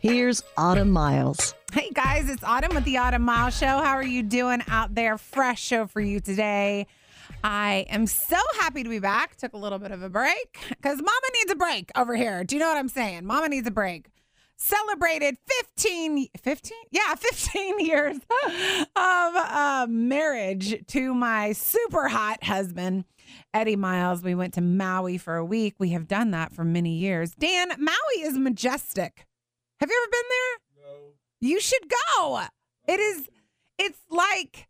Here's Autumn Miles. Hey guys, it's Autumn with the Autumn Miles Show. How are you doing out there? Fresh show for you today. I am so happy to be back. Took a little bit of a break because Mama needs a break over here. Do you know what I'm saying? Mama needs a break. Celebrated 15, 15? Yeah, 15 years of uh, marriage to my super hot husband, Eddie Miles. We went to Maui for a week. We have done that for many years. Dan, Maui is majestic. Have you ever been there? No. You should go. It is, it's like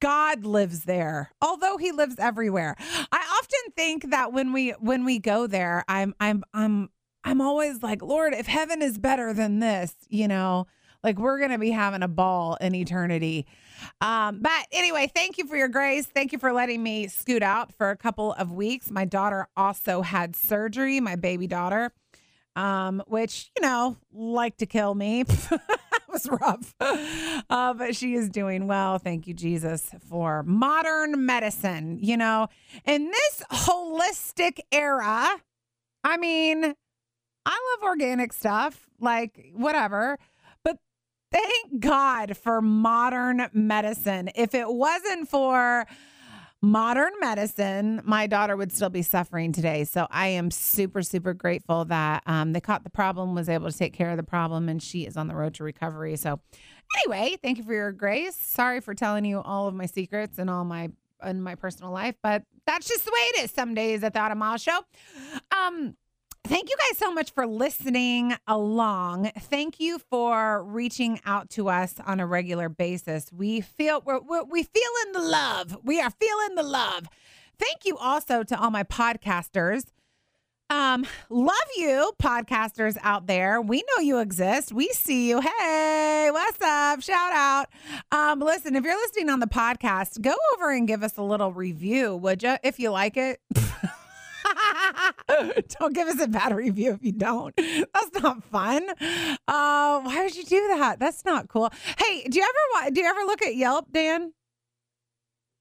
God lives there, although he lives everywhere. I often think that when we when we go there, I'm I'm I'm I'm always like, Lord, if heaven is better than this, you know, like we're gonna be having a ball in eternity. Um, but anyway, thank you for your grace. Thank you for letting me scoot out for a couple of weeks. My daughter also had surgery, my baby daughter, um, which, you know, like to kill me. that was rough. Uh, but she is doing well. Thank you, Jesus, for modern medicine. You know, in this holistic era, I mean, I love organic stuff, like whatever. But thank God for modern medicine. If it wasn't for modern medicine, my daughter would still be suffering today. So I am super, super grateful that um, they caught the problem, was able to take care of the problem, and she is on the road to recovery. So, anyway, thank you for your grace. Sorry for telling you all of my secrets and all my in my personal life, but that's just the way it is some days at the Autumn Miles Show. Um, Thank you guys so much for listening along. Thank you for reaching out to us on a regular basis. We feel we're, we're we feeling the love. We are feeling the love. Thank you also to all my podcasters. Um, love you, podcasters out there. We know you exist. We see you. Hey, what's up? Shout out. Um, listen, if you're listening on the podcast, go over and give us a little review, would you? If you like it. don't give us a bad review if you don't. That's not fun. Uh, why would you do that? That's not cool. Hey, do you ever do you ever look at Yelp, Dan?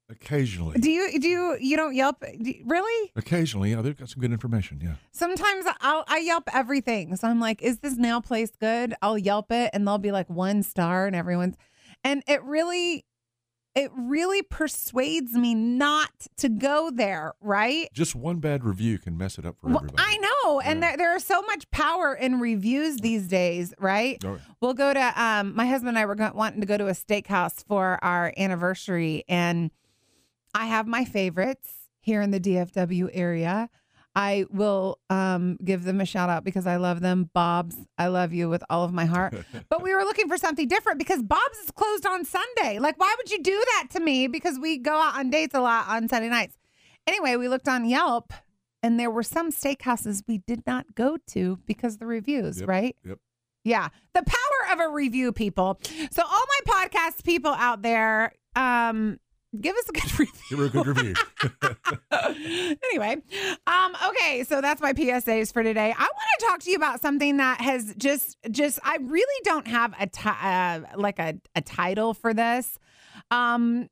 Occasionally. Do you do you you don't Yelp you, really? Occasionally, yeah, they've got some good information. Yeah. Sometimes I'll I Yelp everything, so I'm like, is this nail place good? I'll Yelp it, and they'll be like one star, and everyone's, and it really it really persuades me not to go there, right? Just one bad review can mess it up for well, everybody. I know. And there, there is so much power in reviews these days, right? Oh, We'll go to, um, my husband and I were wanting to go to a steakhouse for our anniversary. And I have my favorites here in the DFW area. I will um, give them a shout out because I love them. Bob's, I love you with all of my heart. but we were looking for something different because Bob's is closed on Sunday. Like, why would you do that to me? Because we go out on dates a lot on Sunday nights. Anyway, we looked on Yelp and there were some steakhouses we did not go to because the reviews, Yep, right? Yep. Yeah. The power of a review, people. So all my podcast people out there, um, give us a good review. Give her a good review. anyway, um, okay, so that's my PSAs for today. I want to talk to you about something that has just, just, I really don't have a uh, like a, a title for this, um,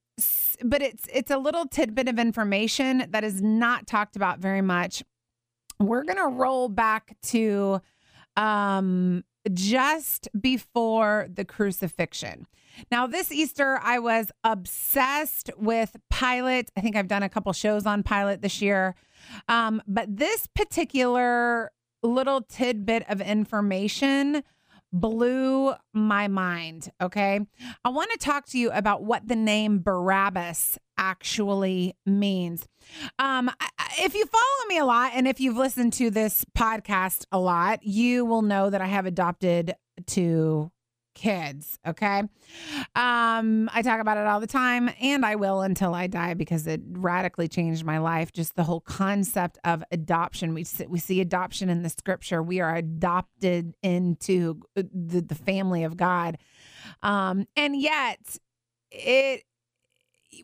but it's it's a little tidbit of information that is not talked about very much. We're gonna roll back to, um, just before the crucifixion. Now, this Easter, I was obsessed with Pilate. I think I've done a couple shows on Pilate this year. Um, but this particular little tidbit of information blew my mind. Okay. I want to talk to you about what the name Barabbas actually means. Um, if you follow me a lot and if you've listened to this podcast a lot, you will know that I have adopted two kids. Okay. Um, I talk about it all the time and I will until I die because it radically changed my life. Just the whole concept of adoption. We we see adoption in the scripture. We are adopted into the, the family of God. Um, and yet it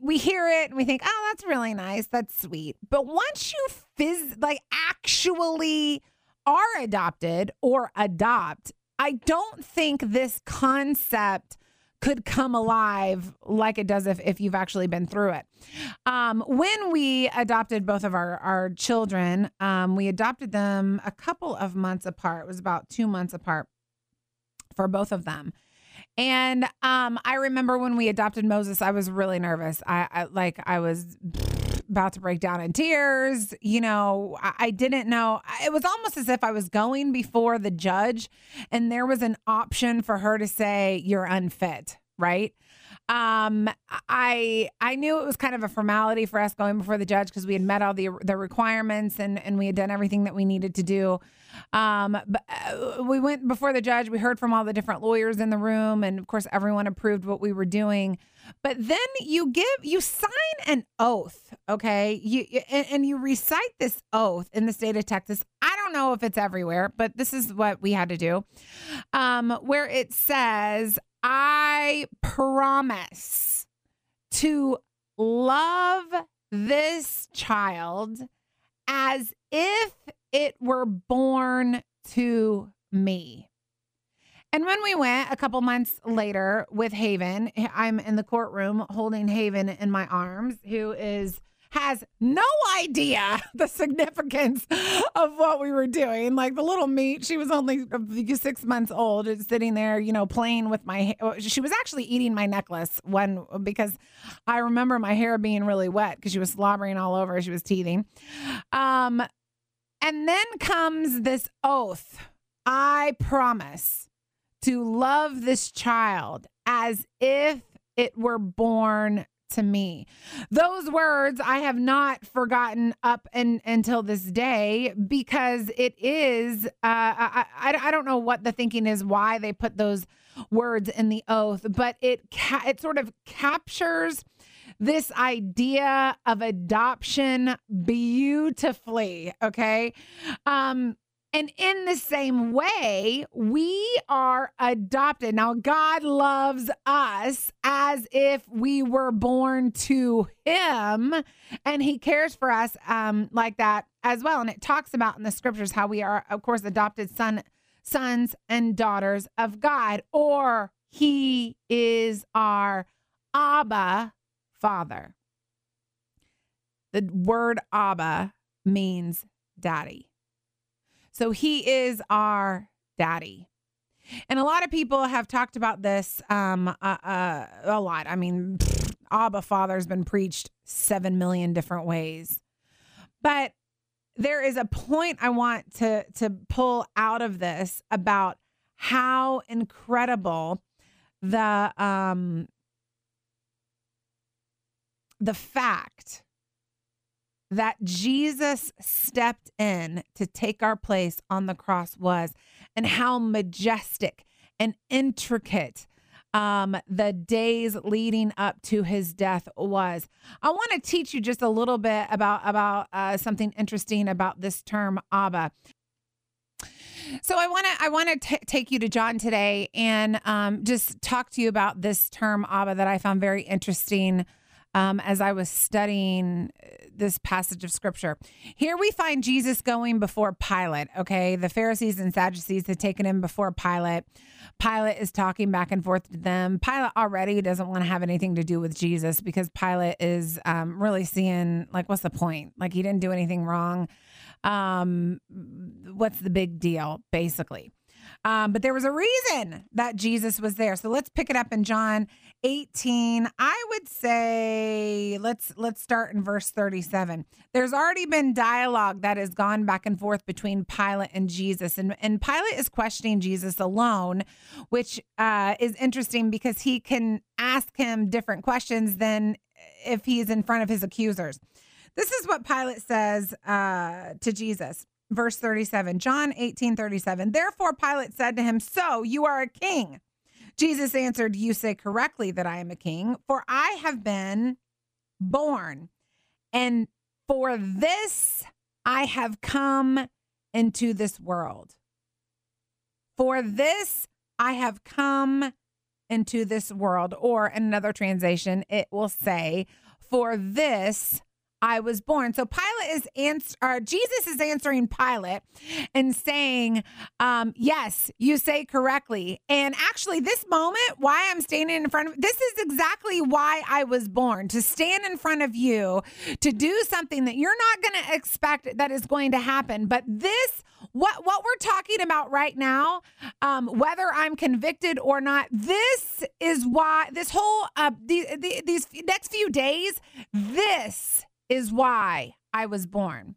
we hear it and we think, oh, that's really nice. That's sweet. But once you phys- like actually are adopted or adopt, I don't think this concept could come alive like it does if, if you've actually been through it. Um, when we adopted both of our, our children, um, we adopted them a couple of months apart. It was about two months apart for both of them. And um, I remember when we adopted Moses, I was really nervous. I, I like I was about to break down in tears. You know, I, I didn't know. It was almost as if I was going before the judge, and there was an option for her to say you're unfit, right? Um, I I knew it was kind of a formality for us going before the judge because we had met all the the requirements and and we had done everything that we needed to do. Um, but uh, we went before the judge. We heard from all the different lawyers in the room, and of course, everyone approved what we were doing. But then you give you sign an oath, okay? You and, and you recite this oath in the state of Texas. I don't know if it's everywhere, but this is what we had to do. Um, where it says, I promise to love this child as if it were born to me. And when we went a couple months later with Haven, I'm in the courtroom holding Haven in my arms, who is has no idea the significance of what we were doing. Like the little meat, she was only six months old, sitting there, you know, playing with my. She was actually eating my necklace when because I remember my hair being really wet because she was slobbering all over. She was teething. Um, and then comes this oath. I promise to love this child as if it were born to me. Those words I have not forgotten up and until this day because it is. Uh, I, I I don't know what the thinking is why they put those words in the oath, but it ca- it sort of captures this idea of adoption beautifully. Okay. Um, and in the same way, we are adopted. Now, God loves us as if we were born to Him, and He cares for us um, like that as well. And it talks about in the scriptures how we are, of course, adopted son, sons and daughters of God, or He is our Abba Father. The word Abba means daddy. So he is our daddy. And a lot of people have talked about this um, uh, uh, a lot. I mean, pfft, Abba Father has been preached seven million different ways. But there is a point I want to to pull out of this about how incredible the um the fact that Jesus stepped in to take our place on the cross was, and how majestic and intricate um, the days leading up to his death was. I want to teach you just a little bit about about uh, something interesting about this term Abba. So I want to I want to take you to John today and um, just talk to you about this term Abba that I found very interesting um, as I was studying uh, this passage of scripture. Here we find Jesus going before Pilate. Okay. The Pharisees and Sadducees had taken him before Pilate. Pilate is talking back and forth to them. Pilate already doesn't want to have anything to do with Jesus because Pilate is um, really seeing, like, what's the point? Like, he didn't do anything wrong. Um, what's the big deal, basically? Um, but there was a reason that Jesus was there. So let's pick it up in John 18. I would say let's let's start in verse 37. There's already been dialogue that has gone back and forth between Pilate and Jesus. And, and Pilate is questioning Jesus alone, which uh, is interesting because he can ask him different questions than if he's in front of his accusers. This is what Pilate says uh, to Jesus verse 37 john 18 37 therefore pilate said to him so you are a king jesus answered you say correctly that i am a king for i have been born and for this i have come into this world for this i have come into this world. Or in another translation, it will say, For this I was born. So Pilate is answer, Jesus is answering Pilate and saying, um, "Yes, you say correctly." And actually, this moment, why I'm standing in front of this is exactly why I was born to stand in front of you to do something that you're not going to expect that is going to happen. But this, what what we're talking about right now, um, whether I'm convicted or not, this is why this whole uh, the, the, these next few days, this is why I was born.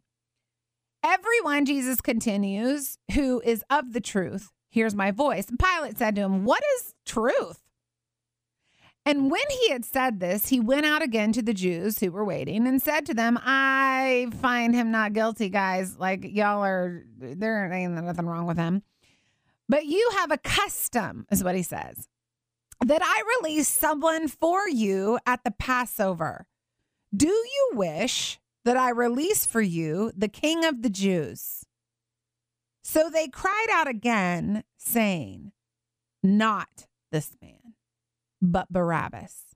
Everyone, Jesus continues, who is of the truth, hears my voice. And Pilate said to him, What is truth? And when he had said this, he went out again to the Jews who were waiting and said to them, I find him not guilty, guys. Like, y'all are, there ain't nothing wrong with him. But you have a custom, is what he says, that I release someone for you at the Passover. Do you wish that I release for you the king of the Jews? So they cried out again, saying, Not this man, but Barabbas.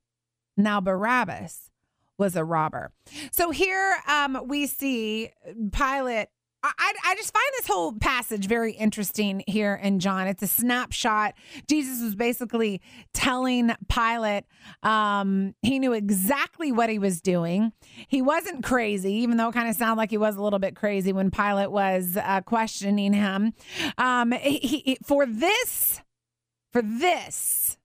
Now, Barabbas was a robber. So here um, we see Pilate I, I just find this whole passage very interesting here in John. It's a snapshot. Jesus was basically telling Pilate um, he knew exactly what he was doing. He wasn't crazy, even though it kind of sounded like he was a little bit crazy when Pilate was uh, questioning him. Um, he, he, for this, for this,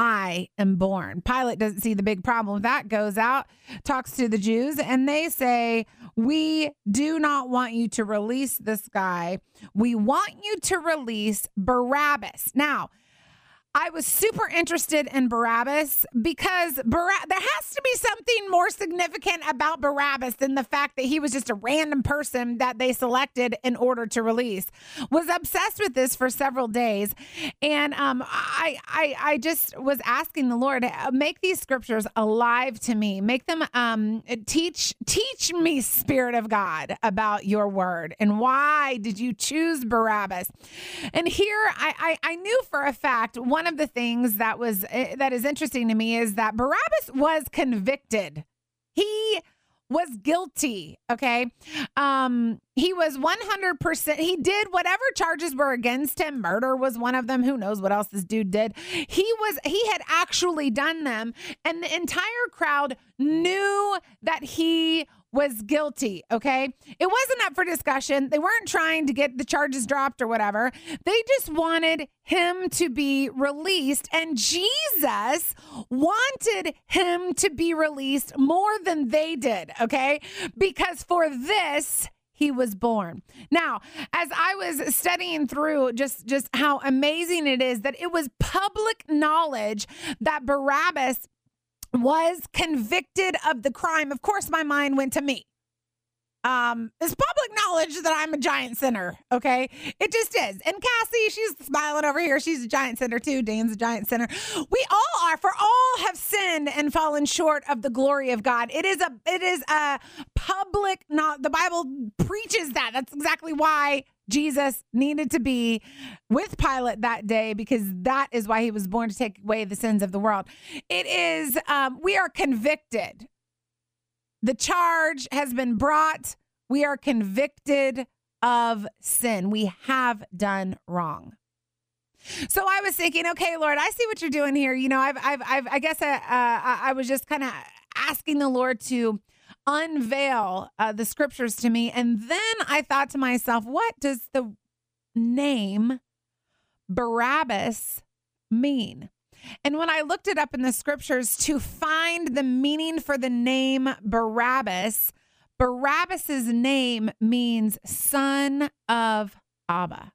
I am born. Pilate doesn't see the big problem that, goes out, talks to the Jews, and they say, We do not want you to release this guy. We want you to release Barabbas. Now, I was super interested in Barabbas because Bar- there has to be something more significant about Barabbas than the fact that he was just a random person that they selected in order to release. Was obsessed with this for several days, and um, I, I I just was asking the Lord, uh, make these scriptures alive to me, make them um, teach teach me, Spirit of God, about Your Word, and why did you choose Barabbas? And here I I, I knew for a fact one of the things that was eh, that is interesting to me is that Barabbas was convicted. He was guilty, okay? Um he was 100% he did whatever charges were against him. Murder was one of them. Who knows what else this dude did. He was he had actually done them and the entire crowd knew that he was guilty. Okay. It wasn't up for discussion. They weren't trying to get the charges dropped or whatever. They just wanted him to be released. And Jesus wanted him to be released more than they did. Okay. Because for this, he was born. Now, as I was studying through just just how amazing it is that it was public knowledge that Barabbas was convicted of the crime, of course, my mind went to me. Um, it's public knowledge that I'm a giant sinner. Okay. It just is. And Cassie, she's smiling over here. She's a giant sinner too. Dan's a giant sinner. We all are, for all have sinned and fallen short of the glory of God. It is a, it is a public, not the Bible preaches that. That's exactly why Jesus needed to be with Pilate that day because that is why he was born to take away the sins of the world. It is, um, we are convicted. The charge has been brought. We are convicted of sin. We have done wrong. So I was thinking, okay, Lord, I see what you're doing here. You know, I've, I've, I've I guess I, uh, uh, I was just kind of asking the Lord to unveil uh, the scriptures to me. And then I thought to myself, what does the name Barabbas mean? And when I looked it up in the scriptures to find the meaning for the name Barabbas, Barabbas's name means son of Abba.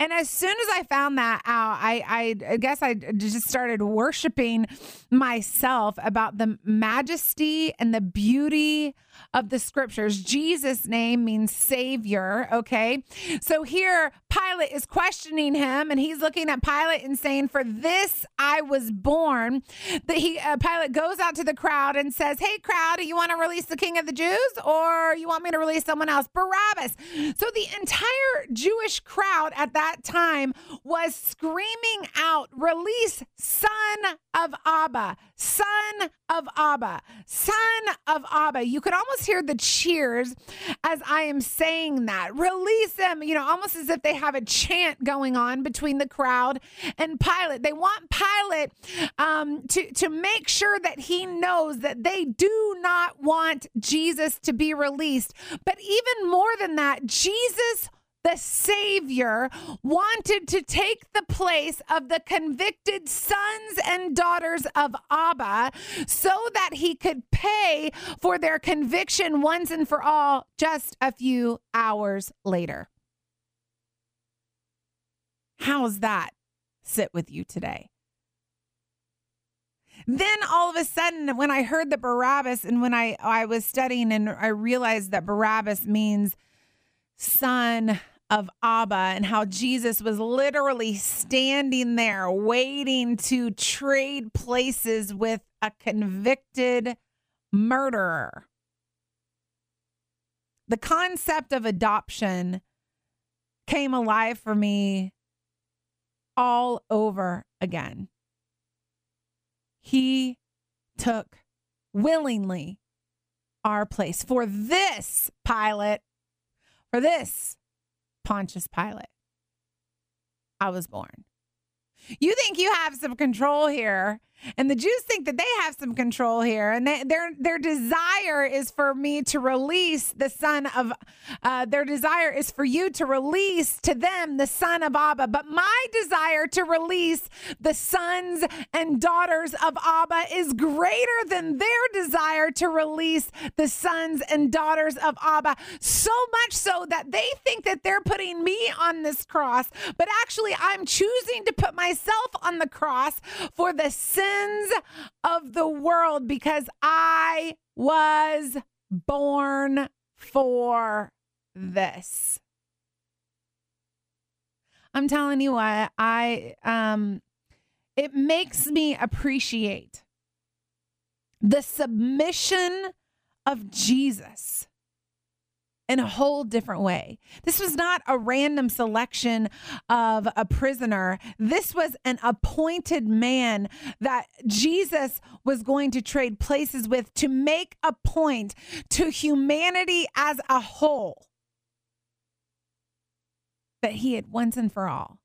And as soon as I found that out, I, I, guess I just started worshiping myself about the majesty and the beauty of the scriptures. Jesus' name means savior. Okay. So here, Pilate is questioning him, and he's looking at Pilate and saying, "For this I was born." That he uh, Pilate goes out to the crowd and says, "Hey, crowd, do you want to release the King of the Jews, or you want me to release someone else, Barabbas?" So the entire Jewish crowd at that time was screaming out, "Release Son of Abba, Son of Abba, Son of Abba." You could almost hear the cheers as I am saying that. Release them, you know, almost as if they have a chant going on between the crowd and Pilate. They want Pilate um, to, to make sure that he knows that they do not want Jesus to be released. But even more than that, Jesus the Savior wanted to take the place of the convicted sons and daughters of Abba so that he could pay for their conviction once and for all just a few hours later. How's that sit with you today? Then all of a sudden, when I heard that Barabbas, and when I, I was studying and I realized that Barabbas means son of Abba, and how Jesus was literally standing there waiting to trade places with a convicted murderer. The concept of adoption came alive for me all over again. He took willingly our place for this Pilate, for this Pontius Pilate. I was born. You think you have some control here, and the Jews think that they have some control here, and they, their their desire is for me to release the son of. Uh, their desire is for you to release to them the son of Abba, but my desire to release the sons and daughters of Abba is greater than their desire to release the sons and daughters of Abba. So much so that they think that they're putting me on this cross, but actually I'm choosing to put myself on the cross for the sin of the world because I was born for this. I'm telling you what, I um it makes me appreciate the submission of Jesus in a whole different way. This was not a random selection of a prisoner. This was an appointed man that Jesus was going to trade places with to make a point to humanity as a whole that he had once and for all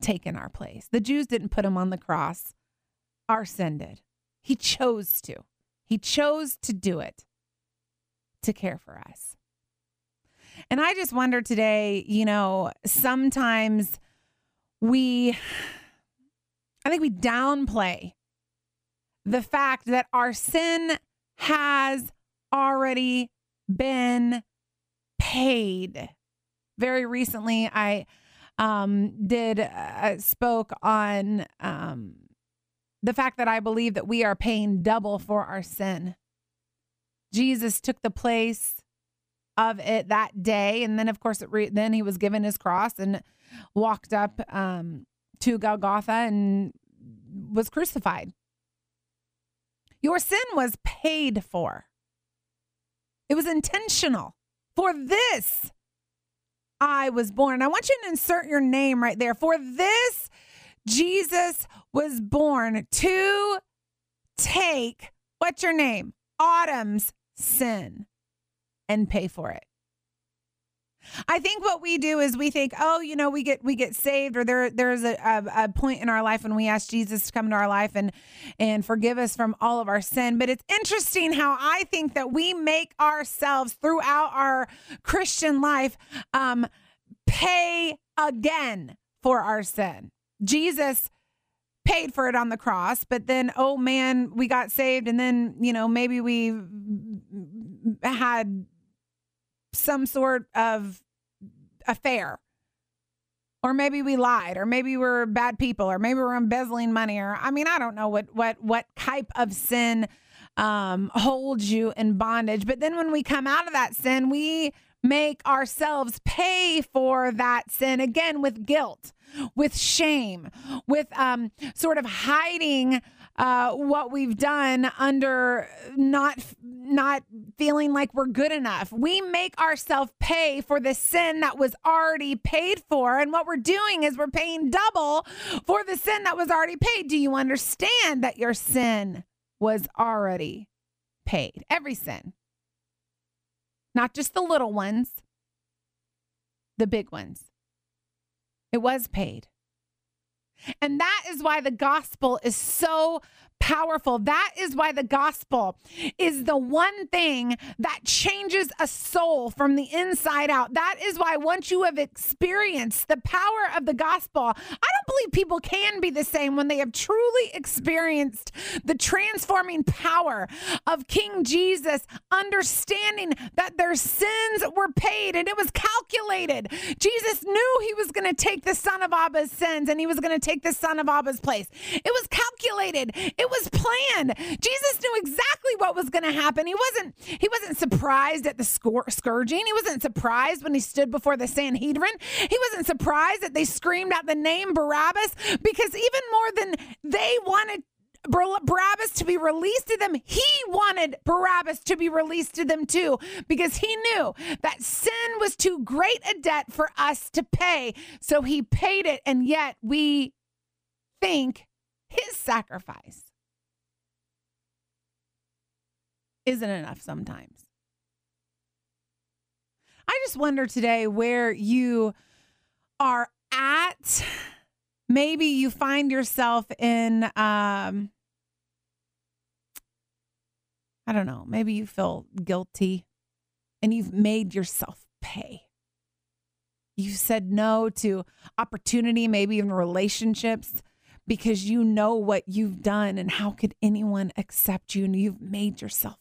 taken our place. The Jews didn't put him on the cross, our sin did. He chose to. He chose to do it to care for us. And I just wonder today, you know, sometimes we, I think we downplay the fact that our sin has already been paid. Very recently, I um, did uh, spoke on um, the fact that I believe that we are paying double for our sin. Jesus took the place of it that day. And then, of course, re- then he was given his cross and walked up um, to Golgotha and was crucified. Your sin was paid for, it was intentional. For this, I was born. I want you to insert your name right there. For this, Jesus was born to take what's your name? Autumn's sin and pay for it. I think what we do is we think, oh, you know, we get we get saved, or there there's a, a, a, point in our life when we ask Jesus to come into our life and and forgive us from all of our sin. But it's interesting how I think that we make ourselves throughout our Christian life um, pay again for our sin. Jesus paid for it on the cross, but then oh man, we got saved, and then you know maybe we had some sort of affair. Or maybe we lied, or maybe we're bad people, or maybe we're embezzling money, or I mean, I don't know what what what type of sin um, holds you in bondage. But then when we come out of that sin, we make ourselves pay for that sin again with guilt, with shame, with um, sort of hiding uh, what we've done under not not feeling like we're good enough. We make ourselves pay for the sin that was already paid for, and what we're doing is we're paying double for the sin that was already paid. Do you understand that your sin was already paid? Every sin not just the little ones, the big ones. It was paid. And that is why the gospel is so powerful. That is why the gospel is the one thing that changes a soul from the inside out. That is why once you have experienced the power of the gospel, I don't believe people can be the same when they have truly experienced the transforming power of King Jesus, understanding that their sins were paid and it was calculated. Jesus knew he was going to take the son of Abba's sins and he was going to take the son of Abba's place. It was calculated. It was planned. Jesus knew exactly what was going to happen. He wasn't he wasn't surprised at the scourging. He wasn't surprised when he stood before the Sanhedrin. He wasn't surprised that they screamed out the name Barabbas because even more than they wanted Barabbas to be released to them, he wanted Barabbas to be released to them too, because he knew that sin was too great a debt for us to pay. So he paid it, and yet we think his sacrifice isn't enough sometimes. I just wonder today where you are at. Maybe you find yourself in, um, I don't know, maybe you feel guilty and you've made yourself pay. You've said no to opportunity, maybe even relationships because you know what you've done and how could anyone accept you and you've made yourself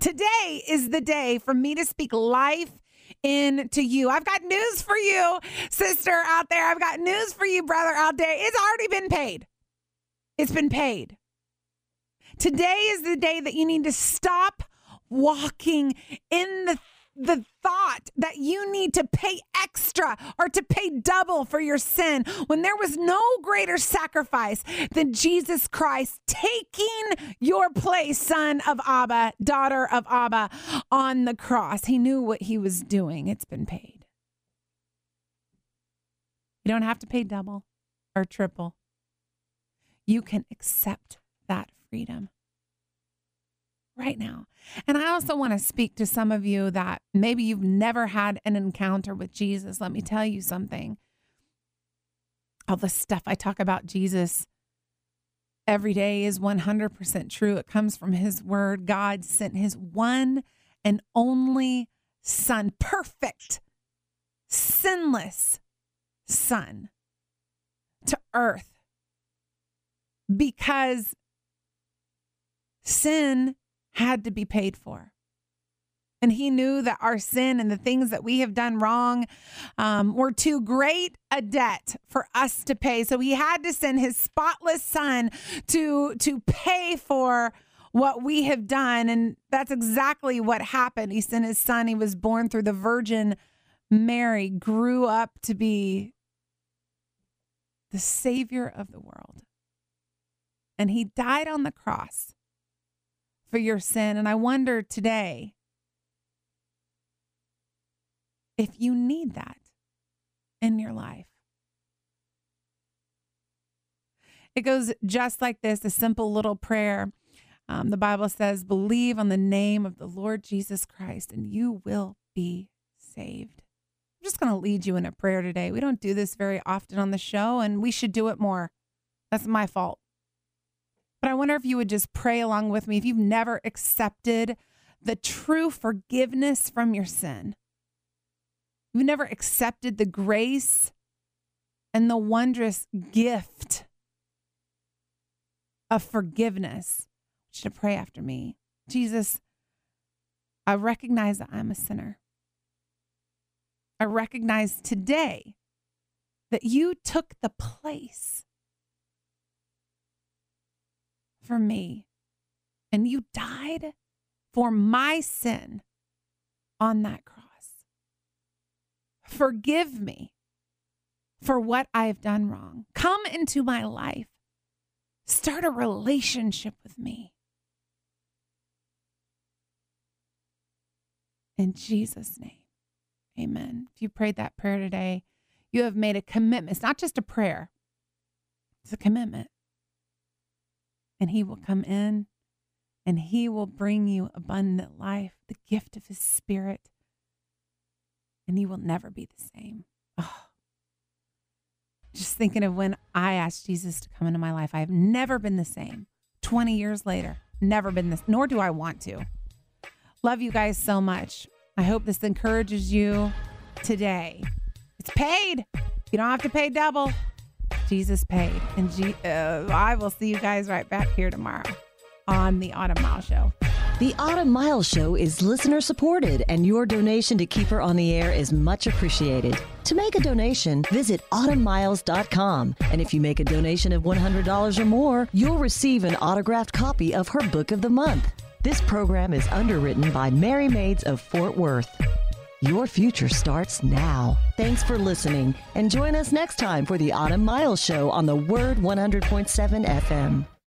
Today is the day for me to speak life into you. I've got news for you, sister out there. I've got news for you, brother out there. It's already been paid. It's been paid. Today is the day that you need to stop walking in the the thought that you need to pay extra or to pay double for your sin when there was no greater sacrifice than Jesus Christ taking your place, son of Abba, daughter of Abba, on the cross. He knew what he was doing. It's been paid. You don't have to pay double or triple. You can accept that freedom right now. And I also want to speak to some of you that maybe you've never had an encounter with Jesus. Let me tell you something. All the stuff I talk about Jesus every day is 100% true. It comes from his word. God sent his one and only son, perfect, sinless son to earth because sin had to be paid for. And he knew that our sin and the things that we have done wrong um, were too great a debt for us to pay. So he had to send his spotless son to, to pay for what we have done. And that's exactly what happened. He sent his son. He was born through the Virgin Mary, grew up to be the Savior of the world. And he died on the cross for your sin. And I wonder today if you need that in your life. It goes just like this a simple little prayer. Um, the Bible says, Believe on the name of the Lord Jesus Christ, and you will be saved. I'm just going to lead you in a prayer today. We don't do this very often on the show, and we should do it more. That's my fault. But I wonder if you would just pray along with me if you've never accepted the true forgiveness from your sin. You've never accepted the grace and the wondrous gift of forgiveness. I want you to pray after me. Jesus, I recognize that I'm a sinner. I recognize today that you took the place for me and you died for my sin on that cross. Forgive me for what I have done wrong. Come into my life. Start a relationship with me. In Jesus' name, amen. If you prayed that prayer today, you have made a commitment. It's not just a prayer, it's a commitment. And He will come in and He will bring you abundant life, the gift of His Spirit, and you will never be the same. Oh. Just thinking of when I asked Jesus to come into my life, I have never been the same. 20 years later, never been this, nor do I want to. Love you guys so much. I hope this encourages you today. It's paid. You don't have to pay double. Jesus paid. And G- uh, I will see you guys right back here tomorrow on the Autumn Mile Show. The Autumn Miles Show is listener supported, and your donation to keep her on the air is much appreciated. To make a donation, visit autumnmiles.com. And if you make a donation of $100 or more, you'll receive an autographed copy of her book of the month. This program is underwritten by Merry Maids of Fort Worth. Your future starts now. Thanks for listening, and join us next time for the Autumn Miles Show on the Word 100.7 FM.